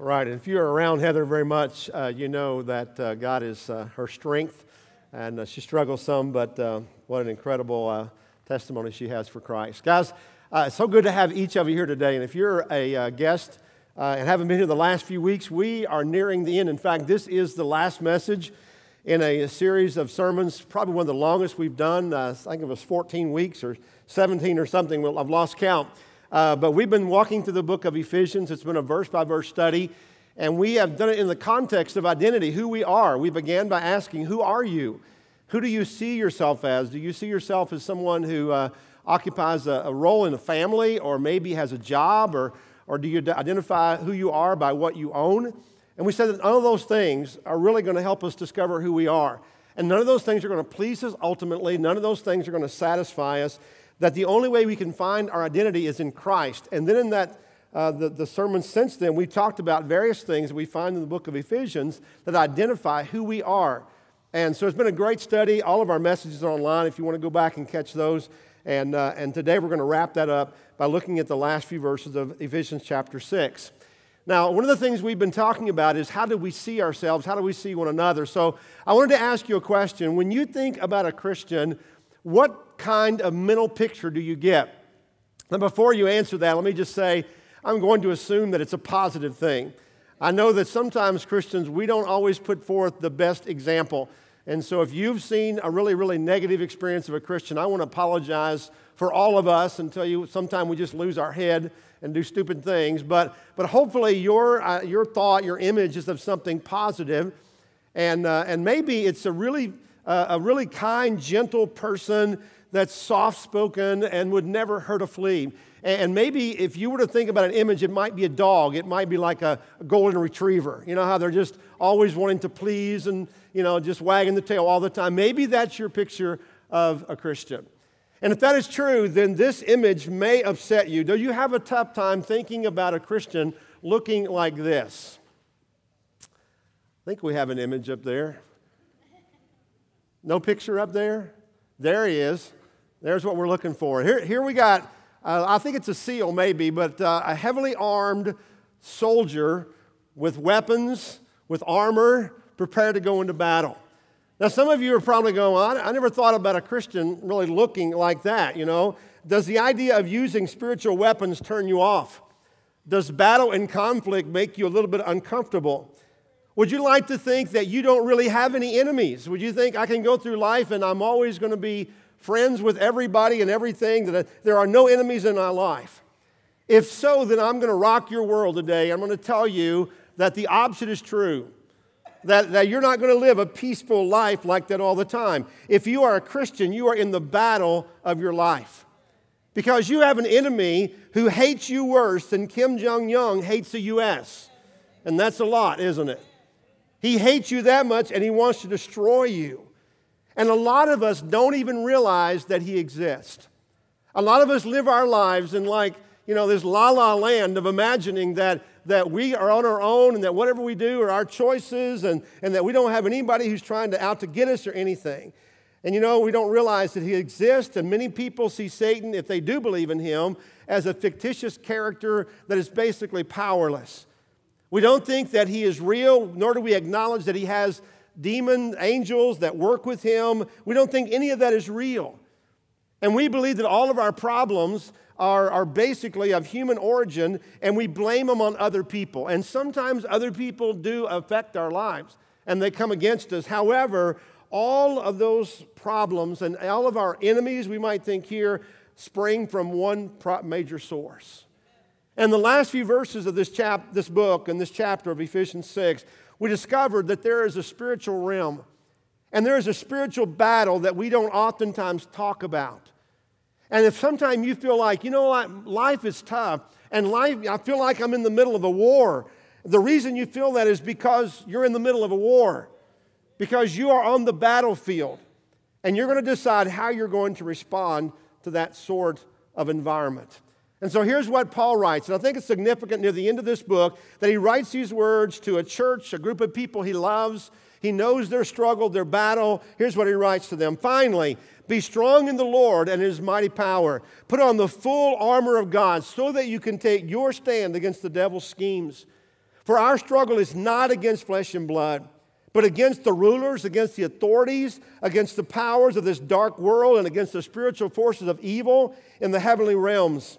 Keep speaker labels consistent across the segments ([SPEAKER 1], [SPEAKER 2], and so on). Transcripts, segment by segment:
[SPEAKER 1] Right. And if you're around Heather very much, uh, you know that uh, God is uh, her strength. And uh, she struggles some, but uh, what an incredible uh, testimony she has for Christ. Guys, it's so good to have each of you here today. And if you're a guest and haven't been here the last few weeks, we are nearing the end. In fact, this is the last message in a series of sermons, probably one of the longest we've done. I think it was 14 weeks or 17 or something. I've lost count. Uh, but we've been walking through the book of Ephesians. It's been a verse by verse study. And we have done it in the context of identity, who we are. We began by asking, Who are you? Who do you see yourself as? Do you see yourself as someone who uh, occupies a, a, role in a family or maybe has a job? Or, or do you identify who you are by what you own? And we said that none of those things are really going to help us discover who we are. And none of those things are going to please us ultimately. None of those things are going to satisfy us that the only way we can find our identity is in Christ. And then in that, uh, the, the sermon since then, we talked about various things we find in the book of Ephesians that identify who we are. And so it's been a great study. All of our messages are online if you want to go back and catch those. And, uh, and today we're going to wrap that up by looking at the last few verses of Ephesians chapter 6. Now, one of the things we've been talking about is how do we see ourselves? How do we see one another? So I wanted to ask you a question. When you think about a Christian, what kind of mental picture do you get? Now, before you answer that, let me just say I'm going to assume that it's a positive thing. I know that sometimes Christians, we don't always put forth the best example. And so, if you've seen a really, really negative experience of a Christian, I want to apologize for all of us and tell you sometimes we just lose our head and do stupid things. But, but hopefully, your, uh, your thought, your image is of something positive. And, uh, and maybe it's a really a really kind, gentle person that's soft spoken and would never hurt a flea. And maybe if you were to think about an image, it might be a dog. It might be like a, golden retriever. You know how they're just always wanting to please and, you know, just wagging the tail all the time. Maybe that's your picture of a Christian. And if that is true, then this image may upset you. Do you have a tough time thinking about a Christian looking like this? I think we have an image up there. No picture up there? There he is. There's what we're looking for. Here, here we got, uh, I think it's a SEAL maybe, but uh, a heavily armed soldier with weapons, with armor, prepared to go into battle. Now, some of you are probably going, I never thought about a Christian really looking like that, you know. Does the idea of using spiritual weapons turn you off? Does battle and conflict make you a little bit uncomfortable? Would you like to think that you don't really have any enemies? Would you think I can go through life and I'm always going to be friends with everybody and everything, that there are no enemies in my life? If so, then I'm going to rock your world today. I'm going to tell you that the opposite is true. That, that you're not going to live a peaceful life like that all the time. If you are a Christian, you are in the battle of your life. Because you have an enemy who hates you worse than Kim Jong un hates the U.S. And that's a lot, isn't it? He hates you that much and he wants to destroy you. And a lot of us don't even realize that he exists. A lot of us live our lives in like, you know, this la la land of imagining that, that we are on our own and that whatever we do are our choices and, and that we don't have anybody who's trying to out to get us or anything. And you know, we don't realize that he exists, and many people see Satan, if they do believe in him, as a fictitious character that is basically powerless. We don't think that he is real, nor do we acknowledge that he has demon angels that work with him. We don't think any of that is real. And we believe that all of our problems are, are basically of human origin, and we blame them on other people. And sometimes other people do affect our lives, and they come against us. However, all of those problems and all of our enemies, we might think here, spring from one major source. And the last few verses of this, chap- this book and this chapter of Ephesians 6, we discovered that there is a spiritual realm and there is a spiritual battle that we don't oftentimes talk about. And if sometimes you feel like, you know what, life is tough and life, I feel like I'm in the middle of a war, the reason you feel that is because you're in the middle of a war, because you are on the battlefield and you're going to decide how you're going to respond to that sort of environment. And so here's what Paul writes, and I think it's significant near the end of this book that he writes these words to a church, a group of people he loves. He knows their struggle, their battle. Here's what he writes to them Finally, be strong in the Lord and his mighty power. Put on the full armor of God so that you can take your stand against the devil's schemes. For our struggle is not against flesh and blood, but against the rulers, against the authorities, against the powers of this dark world, and against the spiritual forces of evil in the heavenly realms.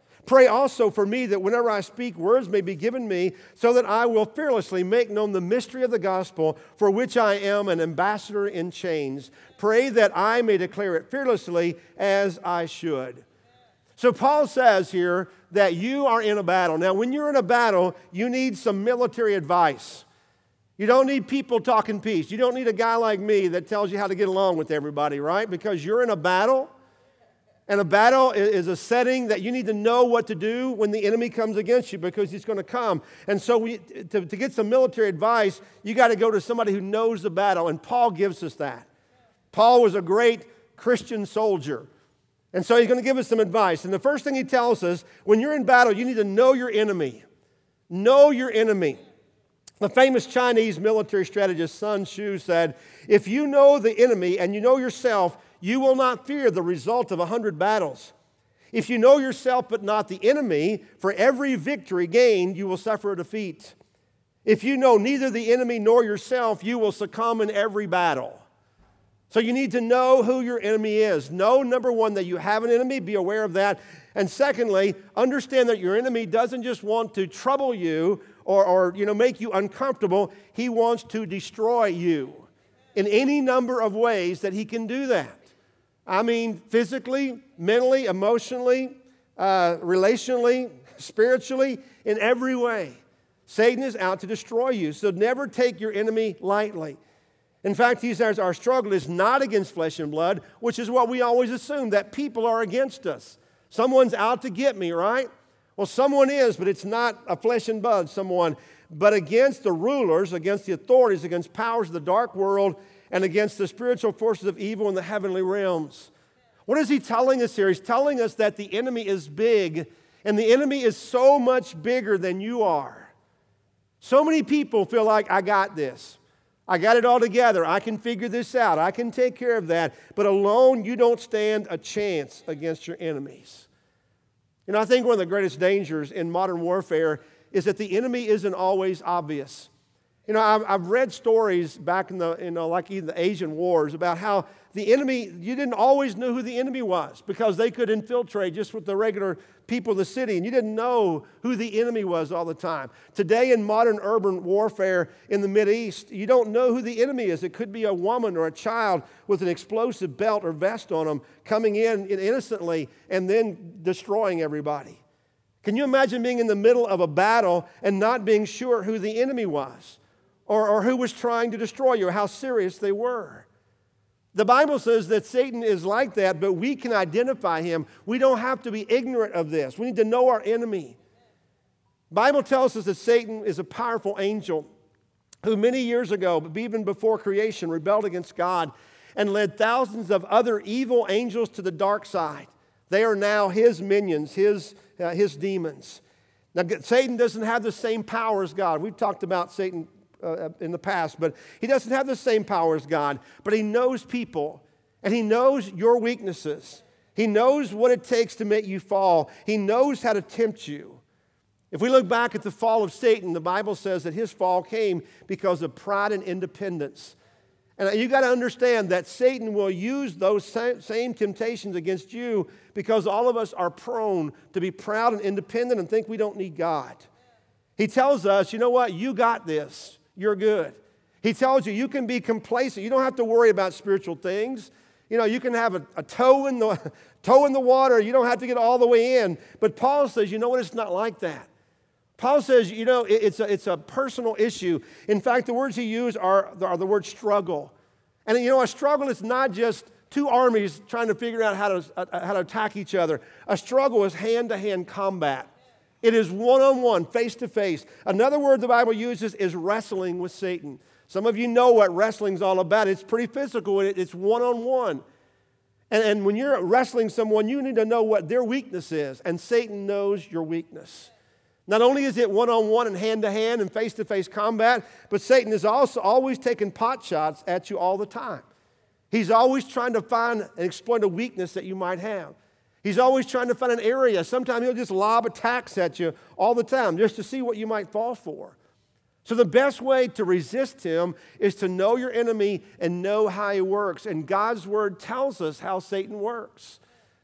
[SPEAKER 1] Pray also for me that whenever I speak, words may be given me, so that I will fearlessly make known the mystery of the gospel, for which I am an ambassador in chains. Pray that I may declare it fearlessly as I should. So, Paul says here that you are in a battle. Now, when you're in a battle, you need some military advice. You don't need people talking peace. You don't need a guy like me that tells you how to get along with everybody, right? Because you're in a battle and a battle is a setting that you need to know what to do when the enemy comes against you because he's going to come. And so, we, to, to get some military advice, you got to go to somebody who knows the battle. And Paul gives us that. Paul was a great Christian soldier. And so, he's going to give us some advice. And the first thing he tells us when you're in battle, you need to know your enemy. Know your enemy. The famous Chinese military strategist Sun Tzu said, If you know the enemy and you know yourself, you will not fear the result of a hundred battles. If you know yourself but not the enemy, for every victory gained, you will suffer a defeat. If you know neither the enemy nor yourself, you will succumb in every battle. So you need to know who your enemy is. Know, number one, that you have an enemy, be aware of that. And secondly, understand that your enemy doesn't just want to trouble you or, or you know, make you uncomfortable, he wants to destroy you in any number of ways that he can do that. I mean, physically, mentally, emotionally, uh, relationally, spiritually, in every way. Satan is out to destroy you. So never take your enemy lightly. In fact, he says our struggle is not against flesh and blood, which is what we always assume that people are against us. Someone's out to get me, right? Well, someone is, but it's not a flesh and blood someone, but against the rulers, against the authorities, against powers of the dark world, and against the spiritual forces of evil in the heavenly realms. What is he telling us here? He's telling us that the enemy is big, and the enemy is so much bigger than you are. So many people feel like, I got this. I got it all together. I can figure this out. I can take care of that. But alone, you don't stand a chance against your enemies. You know, I think one of the greatest dangers in modern warfare is that the enemy isn't always obvious. You know, I've, I've read stories back in the, you know, like in the Asian wars about how the enemy, you didn't always know who the enemy was because they could infiltrate just with the regular people of the city, and you didn't know who the enemy was all the time. Today, in modern urban warfare in the East, you don't know who the enemy is. It could be a woman or a child with an explosive belt or vest on them coming in innocently and then destroying everybody. Can you imagine being in the middle of a battle and not being sure who the enemy was? Or, or who was trying to destroy you, how serious they were. The Bible says that Satan is like that, but we can identify him. We don't have to be ignorant of this. We need to know our enemy. Bible tells us that Satan is a powerful angel who many years ago, even before creation, rebelled against God and led thousands of other evil angels to the dark side. They are now his minions, his, uh, his demons. Now, Satan doesn't have the same power as God. We've talked about Satan uh, in the past, but he doesn't have the same power as God. But he knows people, and he knows your weaknesses. He knows what it takes to make you fall, he knows how to tempt you. If we look back at the fall of Satan, the Bible says that his fall came because of pride and independence. And you got to understand that Satan will use those same temptations against you because all of us are prone to be proud and independent and think we don't need God. He tells us, you know what, you got this you're good. He tells you you can be complacent. You don't have to worry about spiritual things. You know, you can have a, a toe, in the, toe in the water. You don't have to get all the way in. But Paul says, you know what? It's not like that. Paul says, you know, it's a, it's a personal issue. In fact, the words he used are, are the word struggle. And you know, a struggle is not just two armies trying to figure out how to, uh, how to attack each other. A struggle is hand to hand combat. It is one on one, face to face. Another word the Bible uses is wrestling with Satan. Some of you know what wrestling's all about. It's pretty physical, it's one on one. And when you're wrestling someone, you need to know what their weakness is, and Satan knows your weakness. Not only is it one on one and hand to hand and face to face combat, but Satan is also always taking pot shots at you all the time. He's always trying to find and exploit a weakness that you might have. He's always trying to find an area. Sometimes he'll just lob attacks at you all the time just to see what you might fall for. So, the best way to resist him is to know your enemy and know how he works. And God's word tells us how Satan works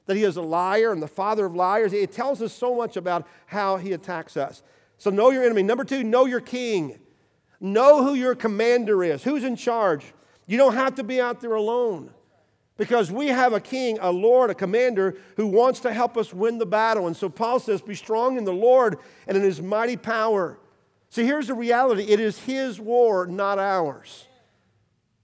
[SPEAKER 1] that he is a liar and the father of liars. It tells us so much about how he attacks us. So, know your enemy. Number two, know your king. Know who your commander is, who's in charge. You don't have to be out there alone because we have a king, a Lord, a commander who wants to help us win the battle. And so Paul says, Be strong in the Lord and in his mighty power. See, here's the reality it is his war, not ours.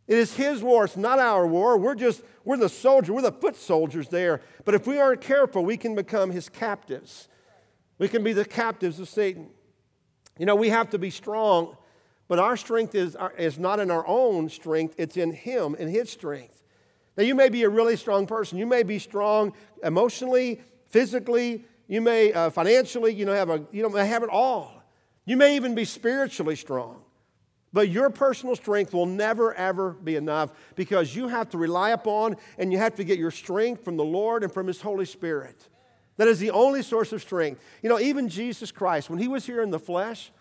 [SPEAKER 1] It is his war, it's not our war. We're just, we're the soldier, we're the foot soldiers there. But if we aren't careful, we can become his captives. We can be the captives of Satan. You know, we have to be strong, but our strength is, is not in our own strength, it's in him, in his strength. Now, you may be a really strong person. You may be strong emotionally, physically, you may uh, financially, you know, have, a, you know, have it all. You may even be spiritually strong. But your personal strength will never, ever be enough because you have to rely upon and you have to get your strength from the Lord and from His Holy Spirit. That is the only source of strength. You know, even Jesus Christ, when He was here in the flesh,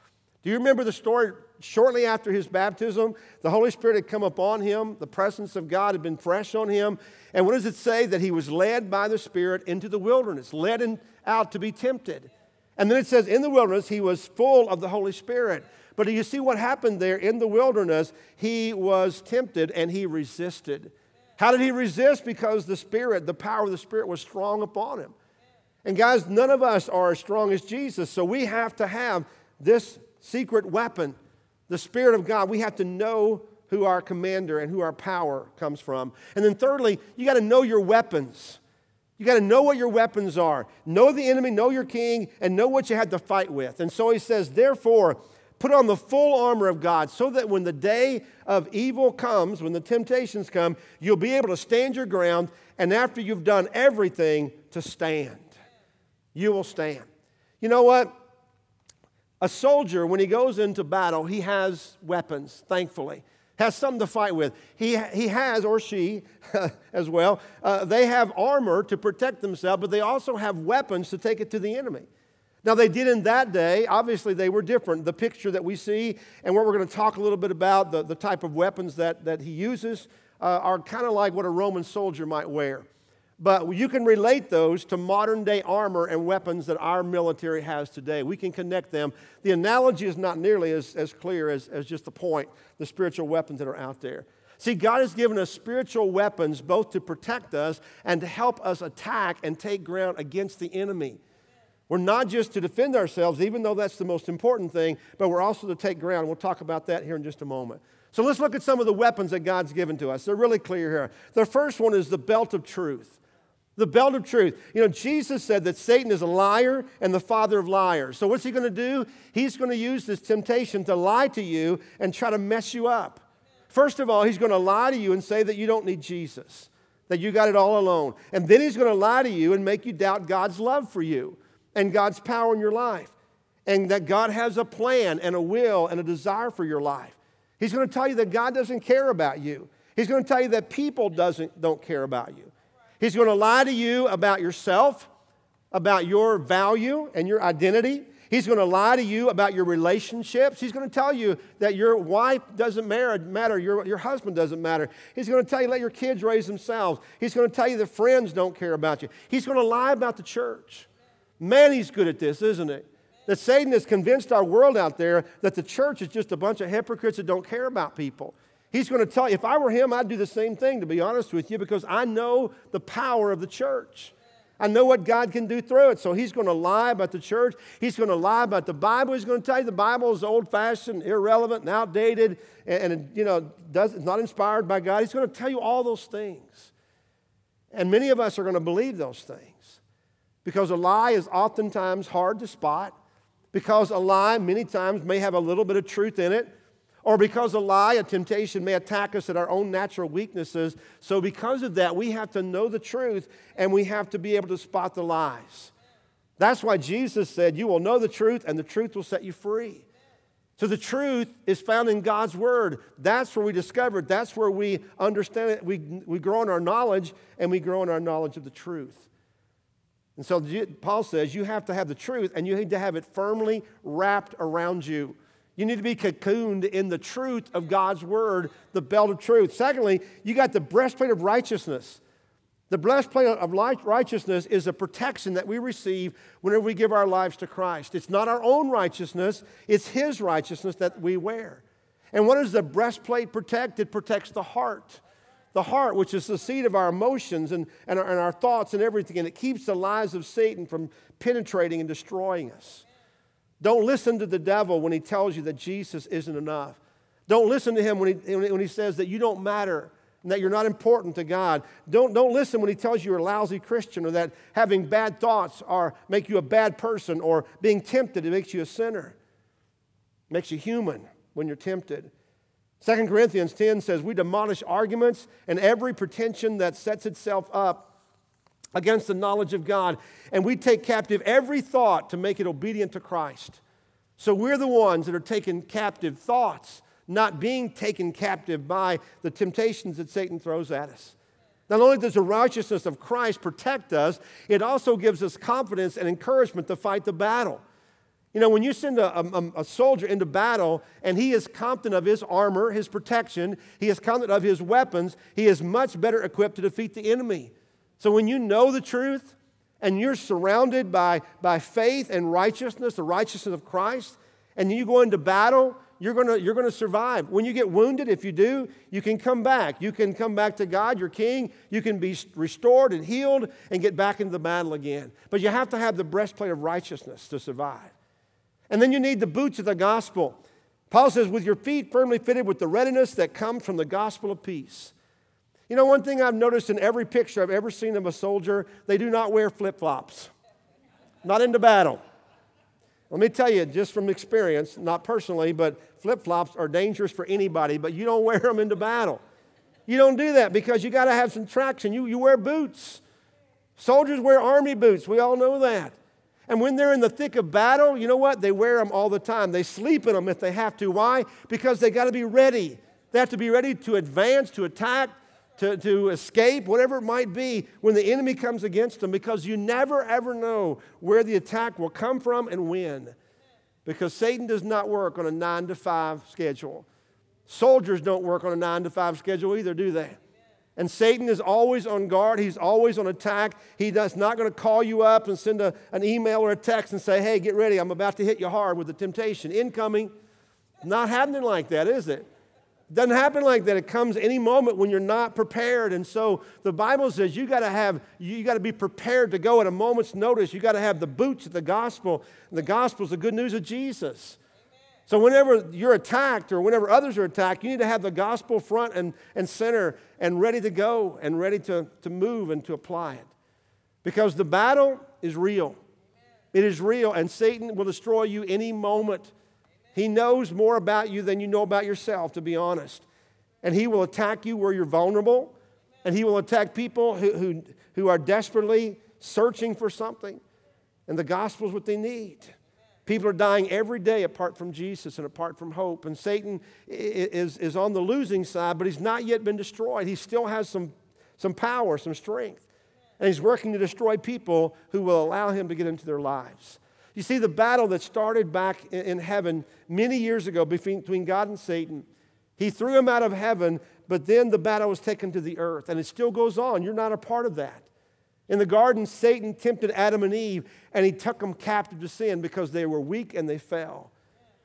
[SPEAKER 1] do you remember the story? Shortly after his baptism, the Holy Spirit had come upon him. The presence of God had been fresh on him. And what does it say? That he was led by the Spirit into the wilderness, led in, out to be tempted. And then it says, in the wilderness, he was full of the Holy Spirit. But do you see what happened there in the wilderness? He was tempted and he resisted. How did he resist? Because the Spirit, the power of the Spirit was strong upon him. And guys, none of us are as strong as Jesus, so we have to have this secret weapon, the Spirit of God. We have to know who our commander and who our power comes from. And then, thirdly, you got to know your weapons. You got to know what your weapons are. Know the enemy, know your king, and know what you had to fight with. And so he says, therefore, put on the full armor of God so that when the day of evil comes, when the temptations come, you'll be able to stand your ground, and after you've done everything, to stand. You will stand. You know what? A soldier, when he goes into battle, he has weapons, thankfully has something to fight with. He, he has, or she as well, uh, they have armor to protect themselves, but they also have weapons to take it to the enemy. Now, they did in that day, obviously, they were different. The picture that we see, and what we're going to talk a little bit about, the, the type of weapons that, that he uses, uh, are kind of like what a Roman soldier might wear. But you can relate those to modern day armor and weapons that our military has today. We can connect them. The analogy is not nearly as, as clear as, as just the point, the spiritual weapons that are out there. See, God has given us spiritual weapons both to protect us and to help us attack and take ground against the enemy. We're not just to defend ourselves, even though that's the most important thing, but we're also to take ground. We'll talk about that here in just a moment. So let's look at some of the weapons that God's given to us. They're really clear here. The first one is the belt of truth. The belt of truth. You know, Jesus said that Satan is a liar and the father of liars. So, what's he going to do? He's going to use this temptation to lie to you and try to mess you up. First of all, he's going to lie to you and say that you don't need Jesus, that you got it all alone. And then he's going to lie to you and make you doubt God's love for you and God's power in your life, and that God has a plan and a will and a desire for your life. He's going to tell you that God doesn't care about you. He's going to tell you that people doesn't, don't care about you. He's going to lie to you about yourself, about your value and your identity. He's going to lie to you about your relationships. He's going to tell you that your wife doesn't matter, your, your husband doesn't matter. He's going to tell you let your kids raise themselves. He's going to tell you that friends don't care about you. He's going to lie about the church. Man, he's good at this, isn't it? That Satan has convinced our world out there that the church is just a bunch of hypocrites that don't care about people. He's going to tell you, if I were him, I'd do the same thing, to be honest with you, because I know the power of the church. I know what God can do through it. So he's going to lie about the church. He's going to lie about the Bible. He's going to tell you the Bible is old fashioned, irrelevant, and outdated, and, and you know, does, not inspired by God. He's going to tell you all those things. And many of us are going to believe those things because a lie is oftentimes hard to spot, because a lie many times may have a little bit of truth in it or because a lie, a temptation may attack us at our own natural weaknesses. So, because of that, we have to know the truth and we have to be able to spot the lies. That's why Jesus said, You will know the truth, and the truth will set you free. So, the truth is found in God's Word. That's where we discover it. That's where we understand it. We, we grow in our knowledge, and we grow in our knowledge of the truth. And so, Paul says, You have to have the truth, and you need to have it firmly wrapped around you. You need to be cocooned in the truth of God's word, the belt of truth. Secondly, you got the breastplate of righteousness. The breastplate of righteousness is a protection that we receive whenever we give our lives to Christ. It's not our own righteousness, it's His righteousness that we wear. And what does the breastplate protect? It protects the heart. The heart, which is the seat of our emotions and, and, our, and our thoughts and everything, and it keeps the lies of Satan from penetrating and destroying us. Don't listen to the devil when he tells you that Jesus isn't enough. Don't listen to him when he, when he says that you don't matter and that you're not important to God. Don't, don't listen when he tells you you're a lousy Christian or that having bad thoughts are, make you a bad person or being tempted it makes you a sinner. It makes you human when you're tempted. 2 Corinthians 10 says, We demolish arguments and every pretension that sets itself up against the knowledge of God. And we take captive every thought to make it obedient to Christ. So we're the ones that are taking captive thoughts, not being taken captive by the temptations that Satan throws at us. Not only does the righteousness of Christ protect us, it also gives us confidence and encouragement to fight the battle. You know, when you send a, a, a, soldier into battle and he is confident of his armor, his protection, he is confident of his weapons, he is much better equipped to defeat the enemy. So when you know the truth and you're surrounded by, by faith and righteousness, the righteousness of Christ, and you go into battle, you're gonna, you're gonna survive. When you get wounded, if you do, you can come back. You can come back to God, your King. You can be restored and healed and get back into the battle again. But you have to have the breastplate of righteousness to survive. And then you need the boots of the gospel. Paul says, with your feet firmly fitted with the readiness that comes from the gospel of peace. You know, one thing I've noticed in every picture I've ever seen of a soldier, they do not wear flip flops, not into battle. Let me tell you, just from experience, not personally, but flip flops are dangerous for anybody, but you don't wear them into battle. You don't do that because you got to have some traction. You, you wear boots. Soldiers wear army boots. We all know that. And when they're in the thick of battle, you know what? They wear them all the time. They sleep in them if they have to. Why? Because they got to be ready. They have to be ready to advance, to attack, to, to escape, whatever it might be, when the enemy comes against them, because you never ever know where the attack will come from and when. Because Satan does not work on a nine to five schedule. Soldiers don't work on a nine to five schedule either, do they? And Satan is always on guard. He's always on attack. He does not going to call you up and send a, an email or a text and say, hey, get ready. I'm about to hit you hard with the temptation. Incoming. Not happening like that, is it? Doesn't happen like that. It comes any moment when you're not prepared. And so the Bible says you got to have, you got to be prepared to go at a moment's notice. You got to have the boots of the gospel. And the gospel is the good news of Jesus. So whenever you're attacked or whenever others are attacked, you need to have the gospel front and, and center and ready to go and ready to, to move and to apply it. Because the battle is real. It is real, and Satan will destroy you any moment. He knows more about you than you know about yourself, to be honest. And He will attack you where you're vulnerable, and He will attack people who, who, who are desperately searching for something. And the gospel is what they need. People are dying every day apart from Jesus and apart from hope. And Satan is, is on the losing side, but he's not yet been destroyed. He still has some, some power, some strength. And he's working to destroy people who will allow him to get into their lives. You see, the battle that started back in heaven many years ago between God and Satan, he threw him out of heaven, but then the battle was taken to the earth, and it still goes on. You're not a part of that. In the garden, Satan tempted Adam and Eve, and he took them captive to sin because they were weak and they fell.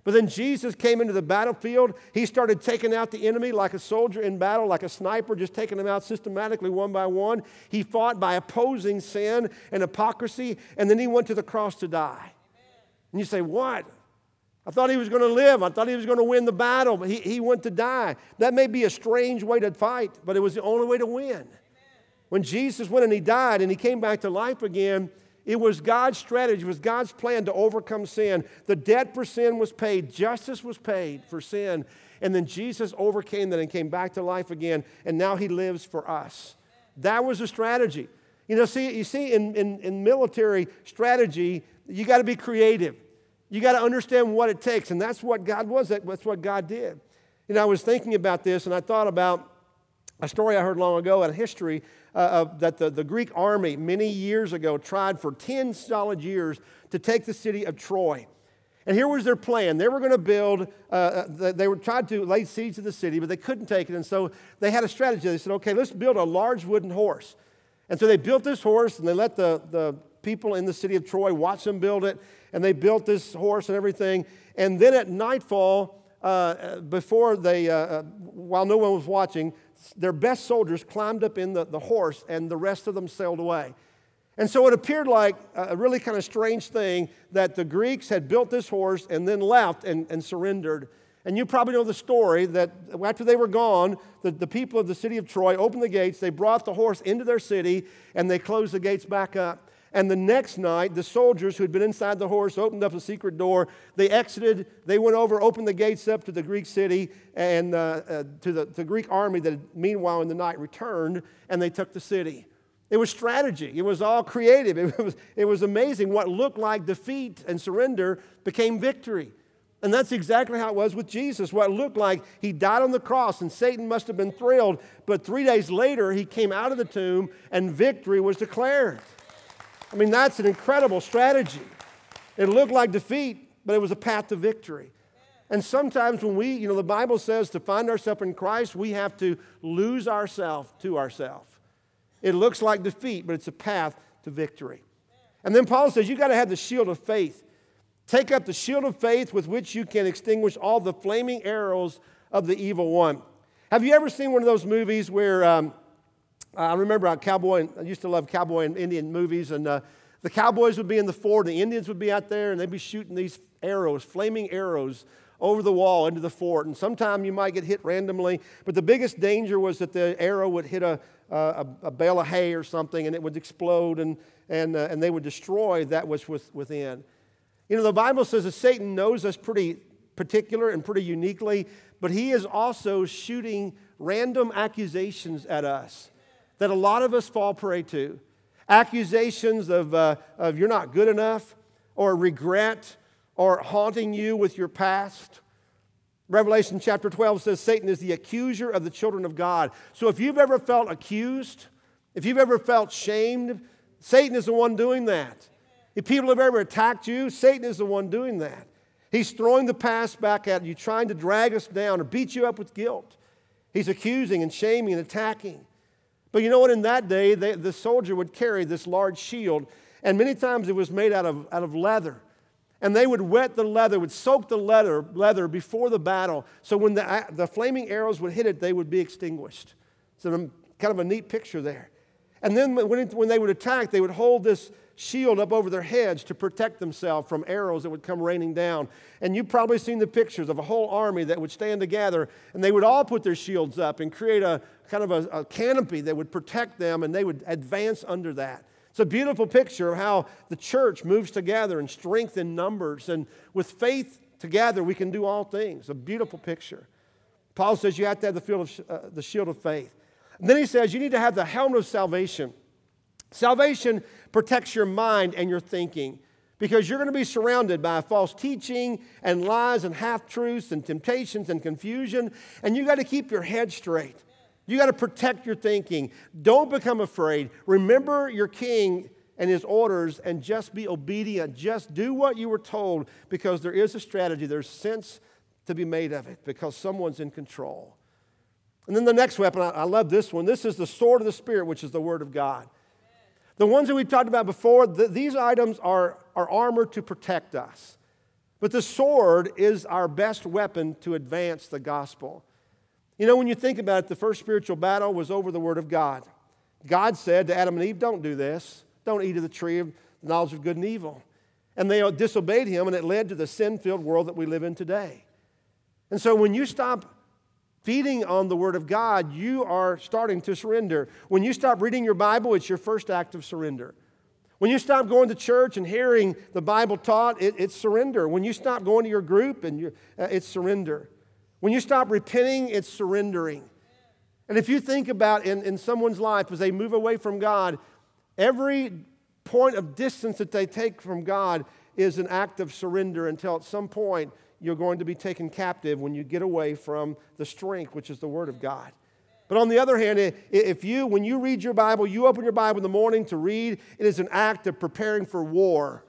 [SPEAKER 1] But then Jesus came into the battlefield. He started taking out the enemy like a soldier in battle, like a sniper, just taking them out systematically one by one. He fought by opposing sin and hypocrisy, and then he went to the cross to die. And you say, What? I thought he was going to live. I thought he was going to win the battle, but he, he went to die. That may be a strange way to fight, but it was the only way to win. When Jesus went and he died and he came back to life again, it was God's strategy, it was God's plan to overcome sin. The debt for sin was paid, justice was paid for sin. And then Jesus overcame that and came back to life again, and now he lives for us. That was a strategy. You know, see, you see, in, in, in military strategy, you got to be creative. You got to understand what it takes, and that's what God was. That's what God did. You know, I was thinking about this, and I thought about a story I heard long ago in history uh, that the, the Greek army many years ago tried for 10 solid years to take the city of Troy. And here was their plan. They were going to build, uh, uh they were tried to lay siege to the city, but they couldn't take it. And so they had a strategy. They said, okay, let's build a large wooden horse. And so they built this horse and they let the, the people in the city of Troy watched them build it. And they built this horse and everything. And then at nightfall, uh, before they, uh, uh while no one was watching, their best soldiers climbed up in the, the horse and the rest of them sailed away. And so it appeared like a really kind of strange thing that the Greeks had built this horse and then left and, and surrendered. And you probably know the story that after they were gone, the, the people of the city of Troy opened the gates, they brought the horse into their city, and they closed the gates back up. And the next night, the soldiers who had been inside the horse opened up a secret door. They exited, they went over, opened the gates up to the Greek city and uh, uh, to the, Greek army that had, meanwhile in the night returned, and they took the city. It was strategy. It was all creative. It was, it was amazing. What looked like defeat and surrender became victory. And that's exactly how it was with Jesus. What looked like he died on the cross and Satan must have been thrilled, but three days later he came out of the tomb and victory was declared. I mean, that's an incredible strategy. It looked like defeat, but it was a path to victory. And sometimes when we, you know, the Bible says to find ourselves in Christ, we have to lose ourselves to ourselves. It looks like defeat, but it's a path to victory. And then Paul says, you got to have the shield of faith. Take up the shield of faith with which you can extinguish all the flaming arrows of the evil one. Have you ever seen one of those movies where um, I remember a cowboy, I used to love cowboy and Indian movies, and uh, the cowboys would be in the fort, and the Indians would be out there, and they'd be shooting these arrows, flaming arrows, over the wall into the fort. And sometime you might get hit randomly, but the biggest danger was that the arrow would hit a, a, a bale of hay or something, and it would explode, and, and, uh, and they would destroy that which was within. You know, the Bible says that Satan knows us pretty particular and pretty uniquely, but he is also shooting random accusations at us that a lot of us fall prey to accusations of, uh, of you're not good enough, or regret, or haunting you with your past. Revelation chapter 12 says Satan is the accuser of the children of God. So if you've ever felt accused, if you've ever felt shamed, Satan is the one doing that. If people have ever attacked you, Satan is the one doing that. He's throwing the past back at you, trying to drag us down or beat you up with guilt. He's accusing and shaming and attacking. But you know what? In that day, they, the soldier would carry this large shield, and many times it was made out of, out of leather. And they would wet the leather, would soak the leather, leather before the battle. So when the, the flaming arrows would hit it, they would be extinguished. So, um, kind of a neat picture there. And then when, it, when they would attack, they would hold this shield up over their heads to protect themselves from arrows that would come raining down. And you've probably seen the pictures of a whole army that would stand together and they would all put their shields up and create a kind of a, a canopy that would protect them and they would advance under that. It's a beautiful picture of how the church moves together in strength in numbers. And with faith together, we can do all things. A beautiful picture. Paul says you have to have the, field of, uh, the shield of faith. And then he says you need to have the helmet of salvation. Salvation protects your mind and your thinking because you're going to be surrounded by false teaching and lies and half truths and temptations and confusion, and you got to keep your head straight. You got to protect your thinking. Don't become afraid. Remember your king and his orders and just be obedient. Just do what you were told because there is a strategy, there's sense to be made of it because someone's in control. And then the next weapon, I, love this one. This is the sword of the Spirit, which is the Word of God. The ones that we've talked about before, the, these items are, are armor to protect us. But the sword is our best weapon to advance the gospel. You know, when you think about it, the first spiritual battle was over the Word of God. God said to Adam and Eve, Don't do this. Don't eat of the tree of knowledge of good and evil. And they disobeyed him, and it led to the sin filled world that we live in today. And so when you stop feeding on the Word of God, you are starting to surrender. When you stop reading your Bible, it's your first act of surrender. When you stop going to church and hearing the Bible taught, it, it's surrender. When you stop going to your group, and you, uh, it's surrender. When you stop repenting, it's surrendering. And if you think about in, in someone's life as they move away from God, every point of distance that they take from God is an act of surrender until at some point you're going to be taken captive when you get away from the strength, which is the Word of God. But on the other hand, if you, when you read your Bible, you open your Bible in the morning to read, it is an act of preparing for war.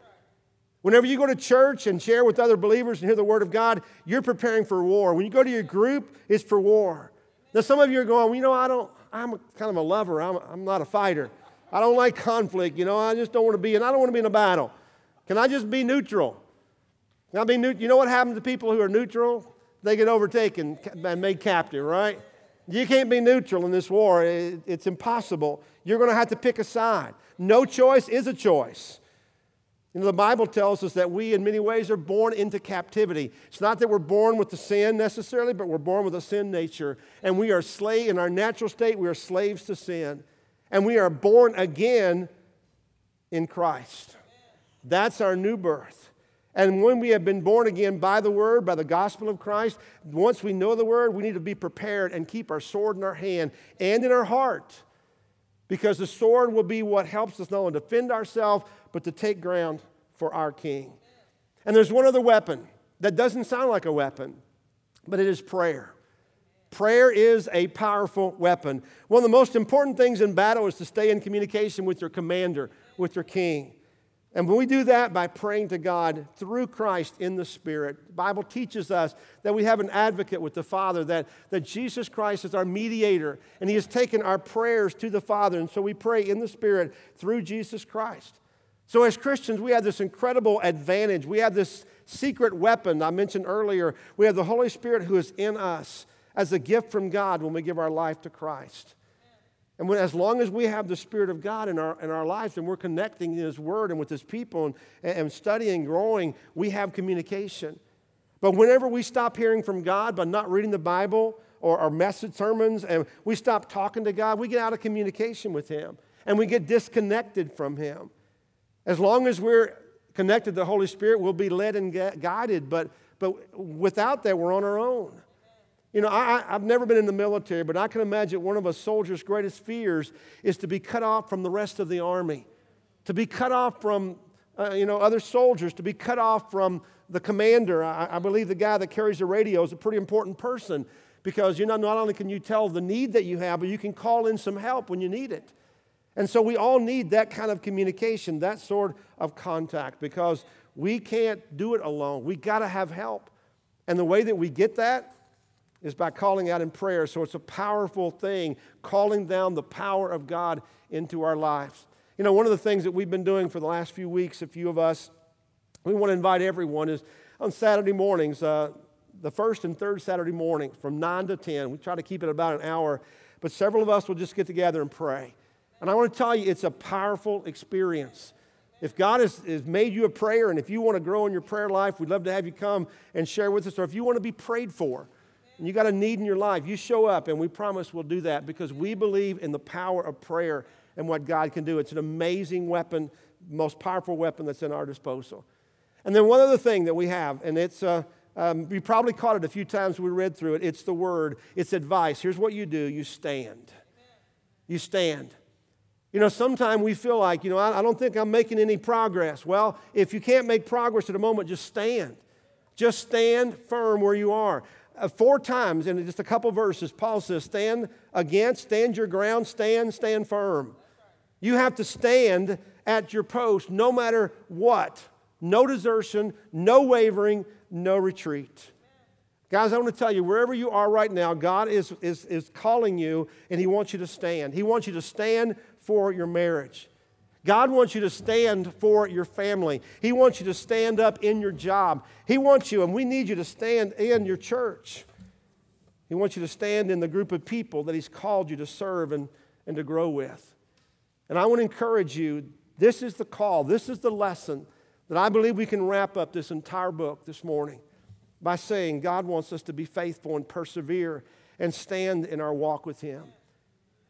[SPEAKER 1] Whenever you go to church and share with other believers and hear the Word of God, you're preparing for war. When you go to your group, it's for war. Now, some of you are going, well, you know, I don't, I'm kind of a lover, I'm, I'm not a fighter. I don't like conflict, you know, I just don't want to be, and I don't want to be in a battle. Can I just be neutral? I neutral? You know what happens to people who are neutral? They get overtaken and made captive, right? You can't be neutral in this war. It's impossible. You're going to have to pick a side. No choice is a choice. You know, the Bible tells us that we, in many ways, are born into captivity. It's not that we're born with the sin necessarily, but we're born with a sin nature. And we are slave in our natural state, we are slaves to sin. And we are born again in Christ. That's our new birth. And when we have been born again by the Word, by the gospel of Christ, once we know the Word, we need to be prepared and keep our sword in our hand and in our heart. Because the sword will be what helps us not only defend ourselves, but to take ground for our King. And there's one other weapon that doesn't sound like a weapon, but it is prayer. Prayer is a powerful weapon. One of the most important things in battle is to stay in communication with your commander, with your king. And when we do that by praying to God through Christ in the Spirit, the Bible teaches us that we have an advocate with the Father, that, that Jesus Christ is our mediator, and He has taken our prayers to the Father. And so we pray in the Spirit through Jesus Christ. So, as Christians, we have this incredible advantage. We have this secret weapon I mentioned earlier. We have the Holy Spirit who is in us as a gift from God when we give our life to Christ. And when, as long as we have the Spirit of God in our, in our lives and we're connecting in His Word and with His people and, and studying, growing, we have communication. But whenever we stop hearing from God by not reading the Bible or our message sermons and we stop talking to God, we get out of communication with Him and we get disconnected from Him. As long as we're connected to the Holy Spirit, we'll be led and guided, but, but without that, we're on our own. You know, I, have never been in the military, but I can imagine one of a soldier's greatest fears is to be cut off from the rest of the army, to be cut off from, uh, you know, other soldiers, to be cut off from the commander. I, I, believe the guy that carries the radio is a pretty important person because, you know, not only can you tell the need that you have, but you can call in some help when you need it. And so we all need that kind of communication, that sort of contact, because we can't do it alone. We got to have help. And the way that we get that is by calling out in prayer. So it's a powerful thing, calling down the power of God into our lives. You know, one of the things that we've been doing for the last few weeks, a few of us, we want to invite everyone, is on Saturday mornings, uh, the first and third Saturday morning from 9 to 10. We try to keep it about an hour, but several of us will just get together and pray. And I want to tell you, it's a powerful experience. If God has, has made you a prayer, and if you want to grow in your prayer life, we'd love to have you come and share with us. Or if you want to be prayed for, and you got a need in your life, you show up, and we promise we'll do that because we believe in the power of prayer and what God can do. It's an amazing weapon, most powerful weapon that's in our disposal. And then one other thing that we have, and it's, uh, um, you probably caught it a few times we read through it. It's the word, it's advice. Here's what you do you stand. You stand. You know, sometimes we feel like, you know, I, I don't think I'm making any progress. Well, if you can't make progress at a moment, just stand. Just stand firm where you are. Uh, four times in just a couple verses, Paul says, Stand against, stand your ground, stand, stand firm. You have to stand at your post no matter what. No desertion, no wavering, no retreat. Guys, I want to tell you, wherever you are right now, God is, is, is calling you and He wants you to stand. He wants you to stand for your marriage. God wants you to stand for your family. He wants you to stand up in your job. He wants you, and we need you to stand in your church. He wants you to stand in the group of people that He's called you to serve and, and to grow with. And I want to encourage you this is the call, this is the lesson that I believe we can wrap up this entire book this morning by saying God wants us to be faithful and persevere and stand in our walk with Him.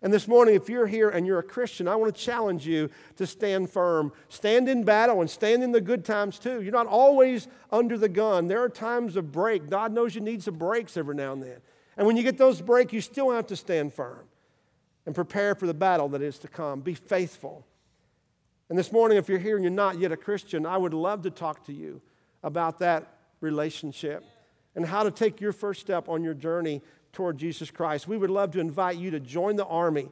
[SPEAKER 1] And this morning, if you're here and you're a Christian, I want to challenge you to stand firm. Stand in battle and stand in the good times too. You're not always under the gun. There are times of break. God knows you need some breaks every now and then. And when you get those breaks, you still have to stand firm and prepare for the battle that is to come. Be faithful. And this morning, if you're here and you're not yet a Christian, I would love to talk to you about that relationship and how to take your first step on your journey toward Jesus Christ. We would love to invite you to join the army,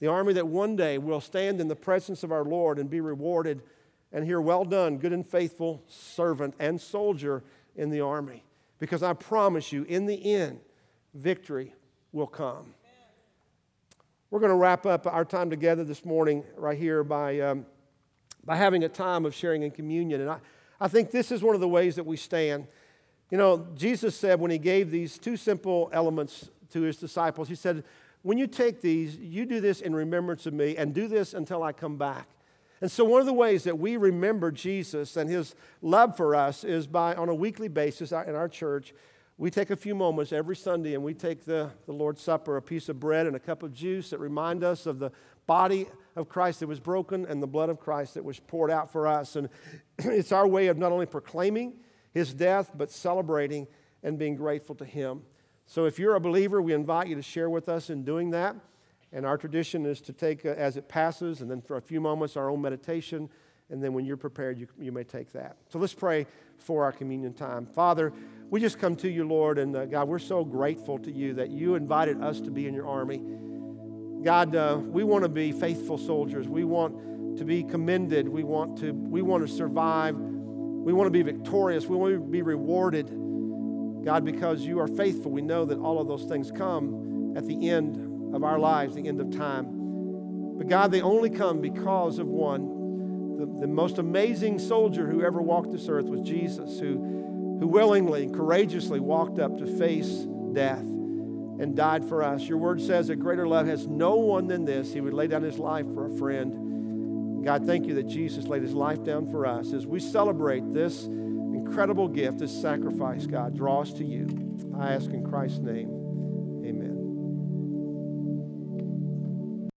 [SPEAKER 1] the army that one day will stand in the presence of our Lord and be rewarded and hear, Well done, good and faithful servant and soldier in the army. Because I promise you, in the end, victory will come. We're going to wrap up our time together this morning right here by, um, by having a time of sharing in communion. And I, I think this is one of the ways that we stand. You know, Jesus said when he gave these two simple elements to his disciples, he said, When you take these, you do this in remembrance of me, and do this until I come back. And so, one of the ways that we remember Jesus and his love for us is by, on a weekly basis in our church, we take a few moments every Sunday and we take the, the Lord's Supper, a piece of bread and a cup of juice that remind us of the body of Christ that was broken and the blood of Christ that was poured out for us. And it's our way of not only proclaiming his death, but celebrating and being grateful to him. So if you're a believer, we invite you to share with us in doing that. And our tradition is to take uh, as it passes, and then for a few moments, our own meditation. And then when you're prepared, you, you may take that. So let's pray for our communion time. Father, we just come to you, Lord, and uh, God, we're so grateful to you that you invited us to be in your army. God, uh, we want to be faithful soldiers. We want to be commended. We want to, we want to survive. We want to be victorious. We want to be rewarded. God, because you are faithful, we know that all of those things come at the end of our lives, the end of time. But God, they only come because of one, the, the most amazing soldier who ever walked this earth was Jesus, who who willingly and courageously walked up to face death and died for us. Your word says that greater love has no one than this. He would lay down his life for a friend. God, thank you that Jesus laid his life down for us. As we celebrate this incredible gift, this sacrifice, God, draw us to you. I ask in Christ's name.